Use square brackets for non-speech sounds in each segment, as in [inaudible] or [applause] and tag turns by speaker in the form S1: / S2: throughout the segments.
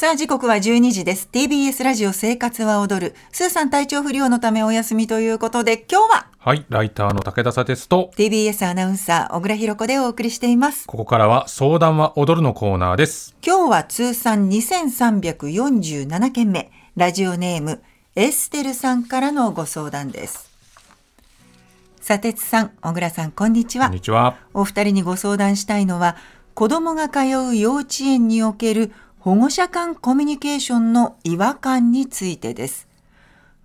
S1: さあ時刻は12時です。TBS ラジオ生活は踊る。スーさん体調不良のためお休みということで今日は
S2: はい、ライターの武田砂鉄と、
S1: TBS アナウンサー小倉弘子でお送りしています。
S2: ここからは相談は踊るのコーナーです。
S1: 今日は通算2347件目。ラジオネームエステルさんからのご相談です。砂鉄さん小倉さんこんにちは。
S2: こんにちは。
S1: お二人にご相談したいのは子供が通う幼稚園における保護者間コミュニケーションの違和感についてです。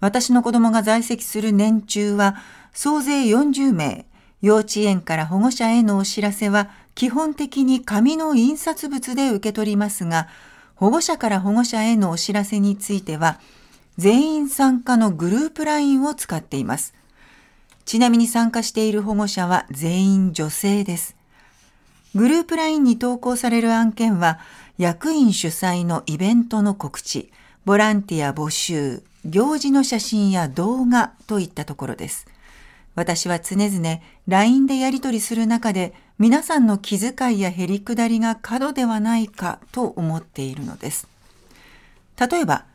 S1: 私の子供が在籍する年中は総勢40名幼稚園から保護者へのお知らせは基本的に紙の印刷物で受け取りますが保護者から保護者へのお知らせについては全員参加のグループ LINE を使っています。ちなみに参加している保護者は全員女性です。グループ LINE に投稿される案件は、役員主催のイベントの告知、ボランティア募集、行事の写真や動画といったところです。私は常々 LINE でやり取りする中で、皆さんの気遣いやへりくだりが過度ではないかと思っているのです。例えば、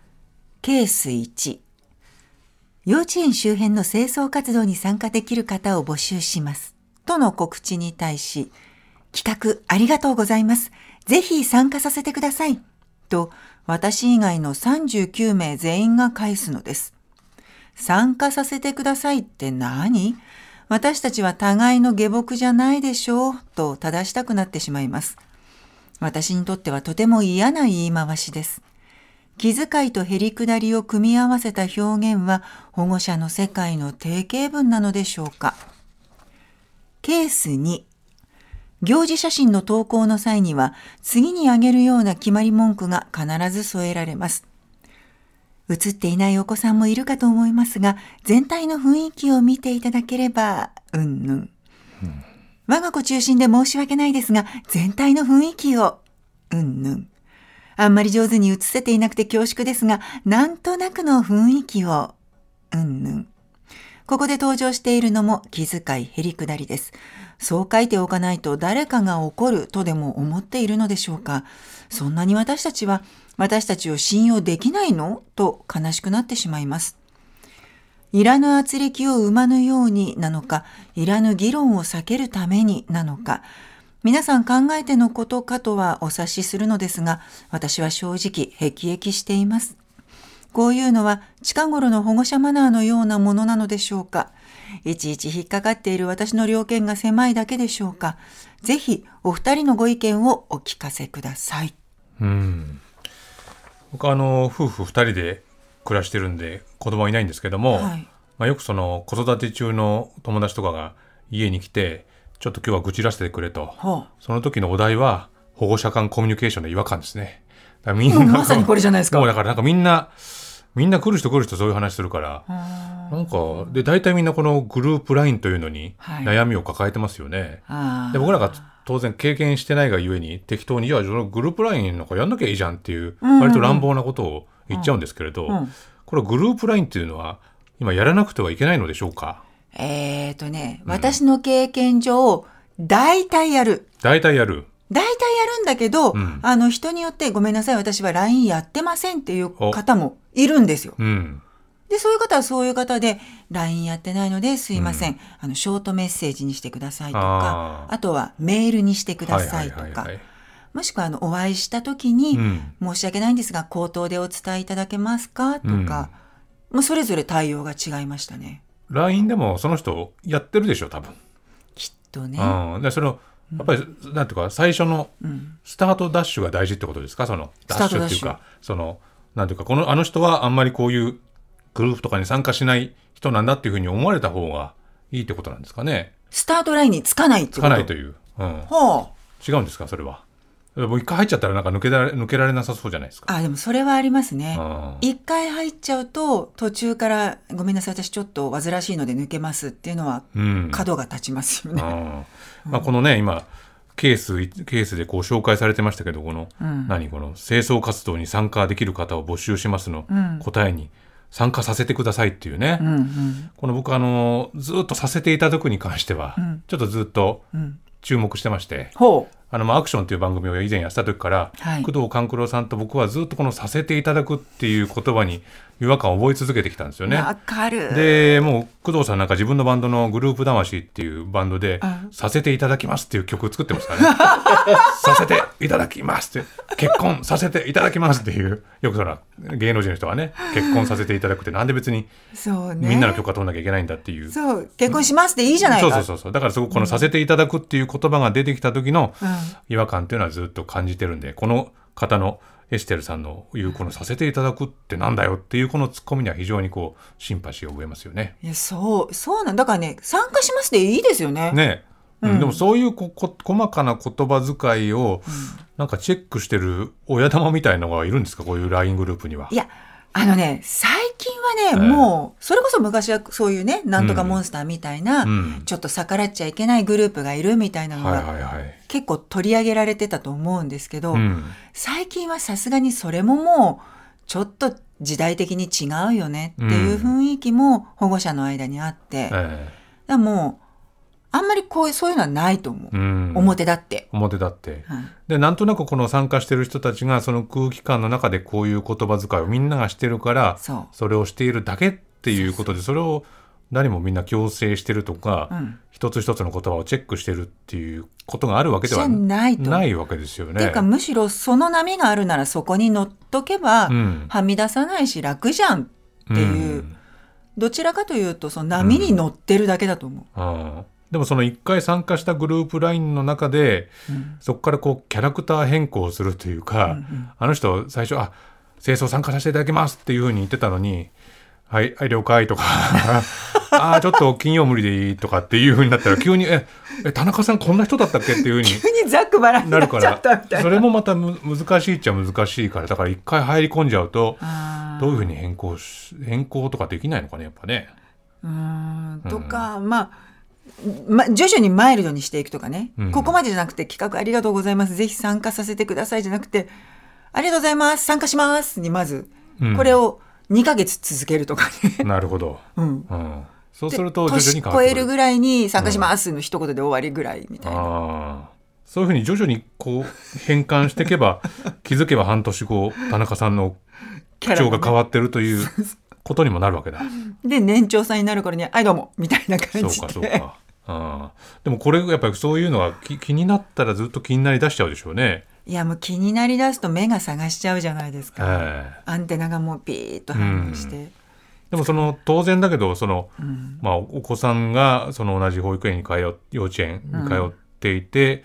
S1: ケース1。幼稚園周辺の清掃活動に参加できる方を募集します。との告知に対し、企画ありがとうございます。ぜひ参加させてください。と、私以外の39名全員が返すのです。参加させてくださいって何？私たちは互いの下僕じゃないでしょうと正したくなってしまいます。私にとってはとても嫌な言い回しです。気遣いとへりくだりを組み合わせた表現は保護者の世界の定型文なのでしょうか？ケース2行事写真の投稿の際には次に挙げるような決まり文句が必ず添えられます。写っていないお子さんもいるかと思いますが、全体の雰囲気を見ていただければ、うんぬん。我が子中心で申し訳ないですが、全体の雰囲気を、うんぬん。あんまり上手に写せていなくて恐縮ですが、なんとなくの雰囲気を、うんぬん。ここで登場しているのも気遣いへりくだりです。そう書いておかないと誰かが怒るとでも思っているのでしょうか？そんなに私たちは私たちを信用できないの？と悲しくなってしまいます。いらぬ圧力を生まぬようになのか、いらぬ議論を避けるためになのか、皆さん考えてのことかとはお察しするのですが、私は正直、辟易しています。こういうのは近頃の保護者マナーのようなものなのでしょうか？いちいち引っかかっている私の両見が狭いだけでしょうか。ぜひお二人のご意見をお聞かせください。
S2: うん。僕はあの、夫婦二人で暮らしてるんで、子供はいないんですけども、
S1: はい
S2: まあ、よくその子育て中の友達とかが家に来て、ちょっと今日は愚痴らせてくれと。
S1: ほ
S2: その時のお題は、保護者間コミュニケーションの違和感ですね。みん
S1: う。
S2: な、
S1: まさにこれじゃないですか。
S2: もうだからなんかみんな、みんな来る人来る人そういう話するから、なんか、で、大体みんなこのグループ LINE というのに
S1: はい
S2: 悩みを抱えてますよね。
S1: あー
S2: で、僕らが当然経験してないがゆえに、適当に、いや、そのグループ LINE なんかやんなきゃいいじゃんっていう、
S1: うんうん
S2: 割と乱暴なことを言っちゃうんですけれど、
S1: うん
S2: これグループ LINE っていうのは、今やらなくてはいけないのでしょうか？
S1: えーとね、私の経験上、大体やる。
S2: 大体やる。
S1: 大体やるんだけど、
S2: うん
S1: あの人によってごめんなさい、私は LINE やってませんっていう方もいるんですよ。
S2: うん。
S1: で、そういう方はそういう方で、LINE やってないのですいません,、あの、ショートメッセージにしてくださいとか、
S2: あ
S1: とはメールにしてくださいとかもしくはあの、お会いした時に、
S2: うん
S1: 申し訳ないんですが、口頭でお伝えいただけますかとか、もうそれぞれ対応が違いましたね。
S2: LINE でもその人やってるでしょ、多分。
S1: きっとね。
S2: うん。で、その、やっぱり、なんていうか、最初の
S1: うん
S2: スタートダッシュが大事ってことですか？その、ダッシュっていうか、その、なんていうか、この、あの人はあんまりこういうグループとかに参加しない人なんだっていうふうに思われた方がいいってことなんですかね？
S1: スタートラインにつかないって
S2: つ
S1: こと？
S2: かないという。うん。
S1: ほう。
S2: 違うんですか？それは。もう一回入っちゃったらなんか抜けられ、抜けられなさそうじゃないですか。
S1: あ、でもそれはありますね。
S2: うん
S1: 一回入っちゃうと、途中から、ごめんなさい、私ちょっと煩わしいので抜けますっていうのは、
S2: うん。
S1: 角が立ちますよね。
S2: うんまあ、このね、今、ケース、ケースでこう紹介されてましたけど、この、
S1: うん
S2: 何この清掃活動に参加できる方を募集しますの
S1: うん
S2: 答えに、参加させてくださいっていうね。
S1: うんうん
S2: この僕あの、ずっとさせていただくに関しては、
S1: うん
S2: ちょっとずっと
S1: うん。
S2: 注目してまして、
S1: ほう。
S2: あのまあアクションという番組を以前やってた時から、
S1: はい
S2: 工藤官九郎さんと僕はずっとこの「させていただく」っていう言葉に違和感を覚え続けてきたんですよね。
S1: わかる。
S2: でもう工藤さんなんか自分のバンドのグループ魂っていうバンドで
S1: うん「
S2: させていただきます」っていう曲を作ってますからね「[laughs] させていただきます」って「結婚させていただきます」っていうよくそら芸能人の人はね結婚させていただくってなんで別に
S1: そうね。
S2: みんなの許可取らなきゃいけないんだっていう。
S1: そう、結婚しますでいいじゃないか。
S2: そうそうそうそうだからすごくこの「させていただく」っていう言葉が出てきた時の
S1: うん
S2: 違和感っていうのはずっと感じてるんでこの方のエステルさんの言うこの「させていただく」ってなんだよっていうこのツッコミには非常にこうシンパシーを覚えますよね。
S1: いや、そう、そうなんだからね、参加しますでいいですよね。
S2: ねえ、うん
S1: うん
S2: でもそういうここ細かな言葉遣いをなんかチェックしてる親玉みたいのがいるんですか？こういう LINE グループには。
S1: いや、あのね、最近はね、
S2: ええ
S1: もう、それこそ昔はそういうね、なんとかモンスターみたいな、
S2: うん。
S1: ちょっと逆らっちゃいけないグループがいるみたいなのが、
S2: はいはいはい。
S1: 結構取り上げられてたと思うんですけど、
S2: うん、
S1: 最近はさすがにそれももう、ちょっと時代的に違うよねっていう雰囲気も保護者の間にあって、だもう、あんまりこういう、そういうのはないと思う。
S2: えうん、
S1: 表だって。
S2: 表だって。
S1: はい
S2: でなんとなくこの参加してる人たちがその空気感の中でこういう言葉遣いをみんながしてるから
S1: そ
S2: れをしているだけっていうことでそれを何もみんな強制してるとか、
S1: うん。
S2: 一つ一つの言葉をチェックしてるっていうことがあるわけでは
S1: ない。
S2: ないわけですよね。
S1: っていうかむしろその波があるならそこに乗っとけば、
S2: うん
S1: はみ出さないし楽じゃんっていう、
S2: ん
S1: どちらかというとその波に乗ってるだけだと思う。
S2: でもその1回参加したグループ LINE の中で
S1: うん
S2: そこからこうキャラクター変更するというか、
S1: うんうん
S2: あの人最初「あ清掃参加させていただきます」っていうふうに言ってたのに「はい、はい、了解」とか「[laughs] ああちょっと金曜無理でいい」とかっていうふうになったら急に「ええ田中さんこんな人だったっけ?」っていうふうに [laughs]
S1: 急にざっくばらんに
S2: な
S1: なっちゃ
S2: るから
S1: ったみたいな。
S2: それもまたむ難しいっちゃ難しいからだから一回入り込んじゃうとどういうふうに変更し変更とかできないのかねやっぱね。
S1: うーんとか、まあま、徐々にマイルドにしていくとかね、
S2: うん。
S1: ここまでじゃなくて企画ありがとうございます。ぜひ参加させてください。じゃなくてありがとうございます。参加しますにまず、
S2: うん。
S1: これを2ヶ月続けるとかね、[laughs]
S2: なるほど、
S1: うん、
S2: うん、そう
S1: です
S2: ると徐々
S1: 年
S2: に変わってくる。
S1: 越えるぐらいに参加します。の一言で終わりぐらいみたいな、
S2: そういうふうに徐々にこう変換していけば [laughs] 気づけば半年後田中さんの口調が変わってるという [laughs] ことにもなるわけだ。
S1: で年長さんになる頃に「はいどうも」みたいな感
S2: そう
S1: じで
S2: かそうか。ああでもこれやっぱりそういうのは気気になったらずっと気になりだしちゃうでしょうね。
S1: いやもう気になりだすと目が探しちゃうじゃないですか、
S2: ええ。
S1: アンテナがもうピーッと反応して、
S2: でもその当然だけどその、
S1: うん。
S2: まあ、お子さんがその同じ保育園に通っ幼稚園に通っていて、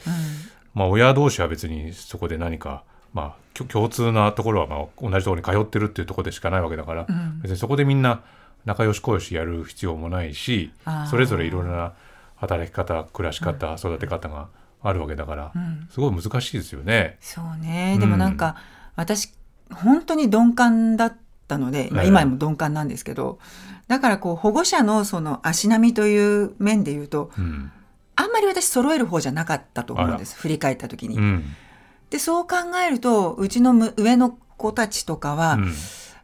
S2: まあ、親同士は別にそこで何か、まあ、共通なところはまあ同じところに通ってるっていうところでしかないわけだから、
S1: うん。
S2: 別にそこでみんな仲良しこよしやる必要もないしそれぞれいろいろな働き方暮らし方、育て方があるわけだから、
S1: うん。
S2: すごい難しいですよね。
S1: そうね。でもなんか、私本当に鈍感だったので、今も鈍感なんですけど、だからこう保護者のその足並みという面で言うと
S2: うん。
S1: あんまり私揃える方じゃなかったと思うんです振り返った時に。
S2: うん
S1: でそう考えるとうちのむ上の子たちとかは、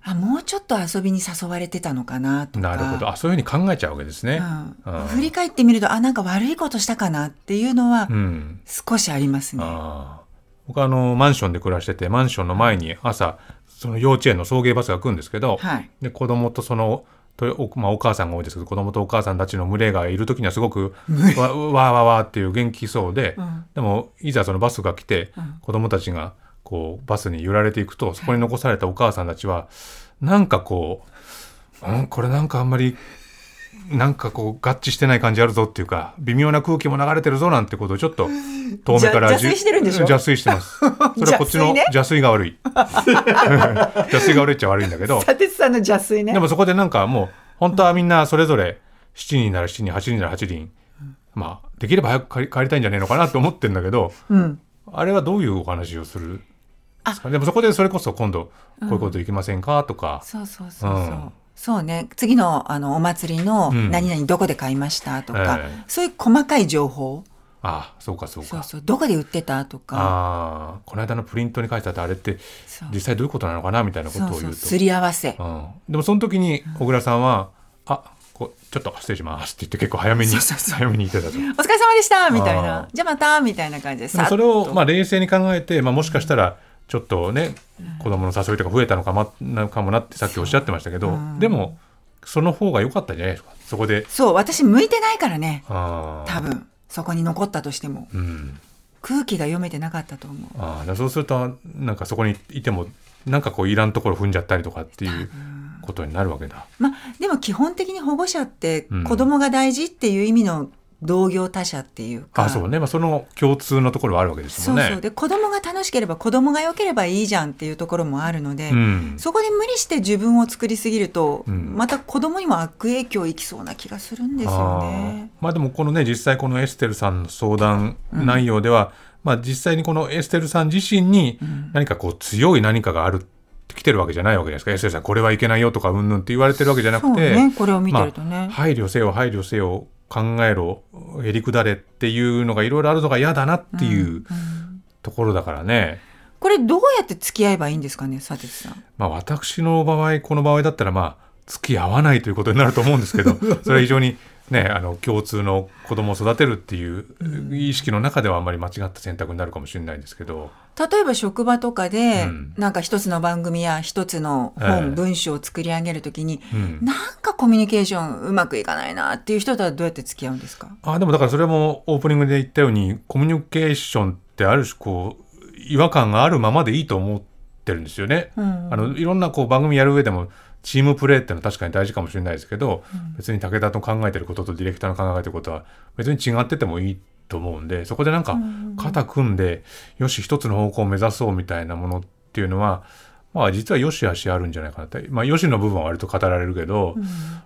S1: あもうちょっと遊びに誘われてたのかなとか。
S2: うんなるほど。あそういうふうに考えちゃうわけですね。
S1: うん。
S2: うん。
S1: 振り返ってみるとあなんか悪いことしたかなっていうのは
S2: うん。
S1: 少しありますね。
S2: ああ僕はあのマンションで暮らしててマンションの前に朝その幼稚園の送迎バスが来るんですけど、
S1: はい、
S2: で子供とそのとお,、まあ、お母さんが多いですけど子供とお母さんたちの群れがいる時にはすごくわわーわーわーっていう元気そうで、
S1: うん。
S2: でもいざそのバスが来て、
S1: うん。
S2: 子供たちがこうバスに揺られていくとそこに残されたお母さんたちはなんかこう、うん、これなんかあんまりなんかこう合致してない感じあるぞっていうか微妙な空気も流れてるぞなんてことをちょっと [laughs] 遠目から
S1: 邪推してるんでしょ？
S2: 邪推してます。[laughs] それはこっちの
S1: 邪推
S2: が悪い。[laughs] 邪推が悪いっちゃ悪いんだけど。
S1: 佐哲さんの邪推ね。
S2: でもそこでなんかもう本当はみんなそれぞれ7人なら7人8人なら8人まあできれば早く帰りたいんじゃねえのかなと思ってんだけど
S1: うん
S2: あれはどういうお話をする？んですか？でもそこでそれこそ今度こういうこといきませんか？とか、
S1: そうそうそうそう。
S2: うん
S1: そうね。次のあのお祭りの
S2: うん。
S1: 何々どこで買いましたとか、
S2: ええ。
S1: そういう細かい情報。
S2: ああそうかそうか。
S1: そうそう。どこで売ってたとか。
S2: ああこの間のプリントに書いてあったあれって実際どういうことなのかなみたいなことを言うと。
S1: すり合わせ。
S2: うん、でもその時に小倉さんは「あこちょっと失礼しますって言って結構早めに早めに言ってたと。
S1: お疲れ様でしたみたい
S2: あ
S1: な
S2: ー
S1: じゃあまたみたいな感じで
S2: それをまあ冷静に考えて、まあ、もしかしたらちょっとね子供の誘いとか増えたのかもなかもなってさっきおっしゃってましたけど、
S1: うん。
S2: でもその方が良かったんじゃないですか。そこで。
S1: そう私向いてないからね。多分。そこに残ったとしても。
S2: うん。
S1: 空気が読めてなかったと思う。
S2: あそうするとなんかそこにいてもなんかこういらんところ踏んじゃったりとかっていうことになるわけだ。
S1: まあでも基本的に保護者って
S2: うん。
S1: 子供が大事っていう意味の同業他社っていうか、
S2: あそうね、まあ、その共通のところはあるわけですもんね。
S1: そうそう。で子供が楽しければ子供が良ければいいじゃんっていうところもあるので、
S2: うん。
S1: そこで無理して自分を作りすぎると、
S2: うん。
S1: また子供にも悪影響いきそうな気がするんですよね。
S2: まあでもこのね実際このエステルさんの相談内容では、まあ実際にこのエステルさん自身に何かこう強い何かがあるってきてるわけじゃないわけじゃないですか。エステルさんこれはいけないよとかうんぬんって言われてるわけじゃな
S1: そう
S2: くて、
S1: ね。これを見てるとね、
S2: まあ、配慮せよ配慮せよ考えろへりくだれっていうのがいろいろあるのが嫌だなっていうところだからね、
S1: これどうやって付き合えばいいんですかね佐哲さん。
S2: まあ私の場合この場合だったらまあ付き合わないということになると思うんですけど [laughs] それは非常にねあの共通の子供を育てるっていう意識の中ではあんまり間違った選択になるかもしれないんですけど。
S1: 例えば職場とかで、
S2: うん。
S1: なんか一つの番組や一つの本、
S2: ええ。
S1: 文章を作り上げるときに、
S2: うん。
S1: なんかコミュニケーションうまくいかないなっていう人とはどうやって付き合うんですか？
S2: あでもだからそれもオープニングで言ったようにコミュニケーションってある種こう違和感があるままでいいと思ってるんですよね。
S1: うん。
S2: あのいろんなこう番組やる上でもチームプレーっていうのは確かに大事かもしれないですけど、別に武田の考えてることとディレクターの考えてることは別に違っててもいいと思うんでそこでなんか肩組んでよし一つの方向を目指そうみたいなものっていうのはまあ実はよしあしあるんじゃないかなって。まあよしの部分は割と語られるけど、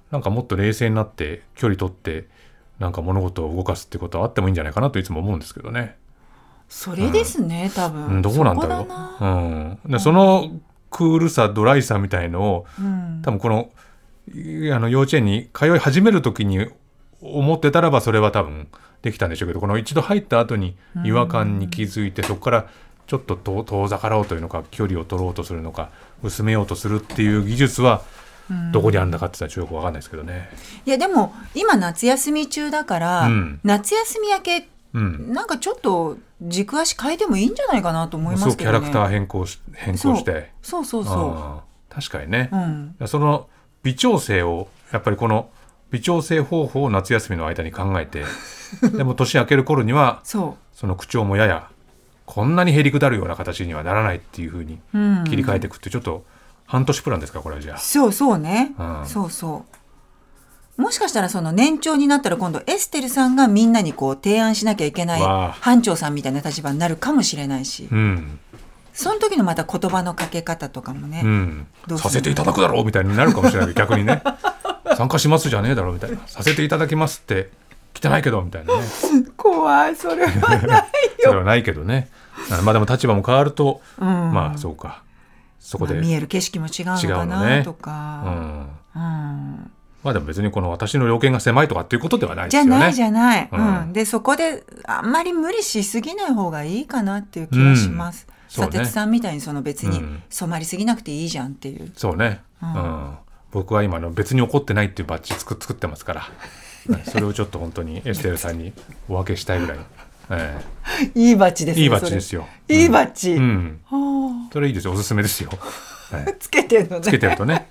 S2: なんかもっと冷静になって距離取ってなんか物事を動かすってことはあってもいいんじゃないかなといつも思うんですけどね。
S1: それですね、多分、
S2: うん、どうなんだろう。うん、でそのクールさドライさみたいのを
S1: うん。
S2: 多分このいあの幼稚園に通い始める時に思ってたらばそれは多分できたんでしょうけどこの一度入った後に違和感に気づいてそこからちょっと遠遠ざかろうというのか距離を取ろうとするのか薄めようとするっていう技術はどこにあるんだかって言ったらちょっとよくわかんないですけどね。
S1: いやでも今夏休み中だから、
S2: うん。
S1: 夏休み明け
S2: うん、
S1: なんかちょっと軸足変えてもいいんじゃないかなと思いますけどね。
S2: ラクター変更し変更して
S1: そうそうそう
S2: 確かにね。
S1: う。うん。
S2: その微調整をやっぱりこの微調整方法を夏休みの間に考えて [laughs] でも年明ける頃には
S1: そ
S2: その口調もややこんなにへりくだるような形にはならないっていうふうに。切り替えていくってちょっと半年プランですかこれはじゃあ。
S1: そうそうね、
S2: うん
S1: そうそうもしかしたらその年長になったら今度エステルさんがみんなにこう提案しなきゃいけない班長さんみたいな立場になるかもしれないし。
S2: うん。
S1: その時のまた言葉のかけ方とかもね、
S2: うん。させていただくだろうみたいになるかもしれない逆にね。[laughs] 参加しますじゃねえだろみたいな。させていただきますって汚いけどみたいなね。
S1: 怖い。それはない
S2: それはないけどね。あまあでも立場も変わると、
S1: うん。
S2: まあそうか。そこで、
S1: まあ見える景色も違うの
S2: 違
S1: かなと
S2: う
S1: か、
S2: ん。
S1: うん
S2: まあでも別にこの私の猟犬が狭いとかっていうことではないですよね。
S1: じゃないじゃない、
S2: う
S1: うん。んでそこであんまり無理しすぎない方がいいかなっていう気がします、
S2: うん。そうね。
S1: 佐哲さんみたいにその別に
S2: うん。
S1: 染まりすぎなくていいじゃんっていう、
S2: そうね、う
S1: うん。ん
S2: 僕は今の別に怒ってないっていうバッジ作作ってますから、[laughs] ねそれをちょっと本当にエステルさんにお分けしたいぐらい、え
S1: いいバッジですね
S2: え [laughs] いいバッジですよ。
S1: いいバッジ、
S2: うん、
S1: は
S2: それいいですよ。おすすめですよ。[laughs]
S1: つけてるのね。
S2: つけてるとね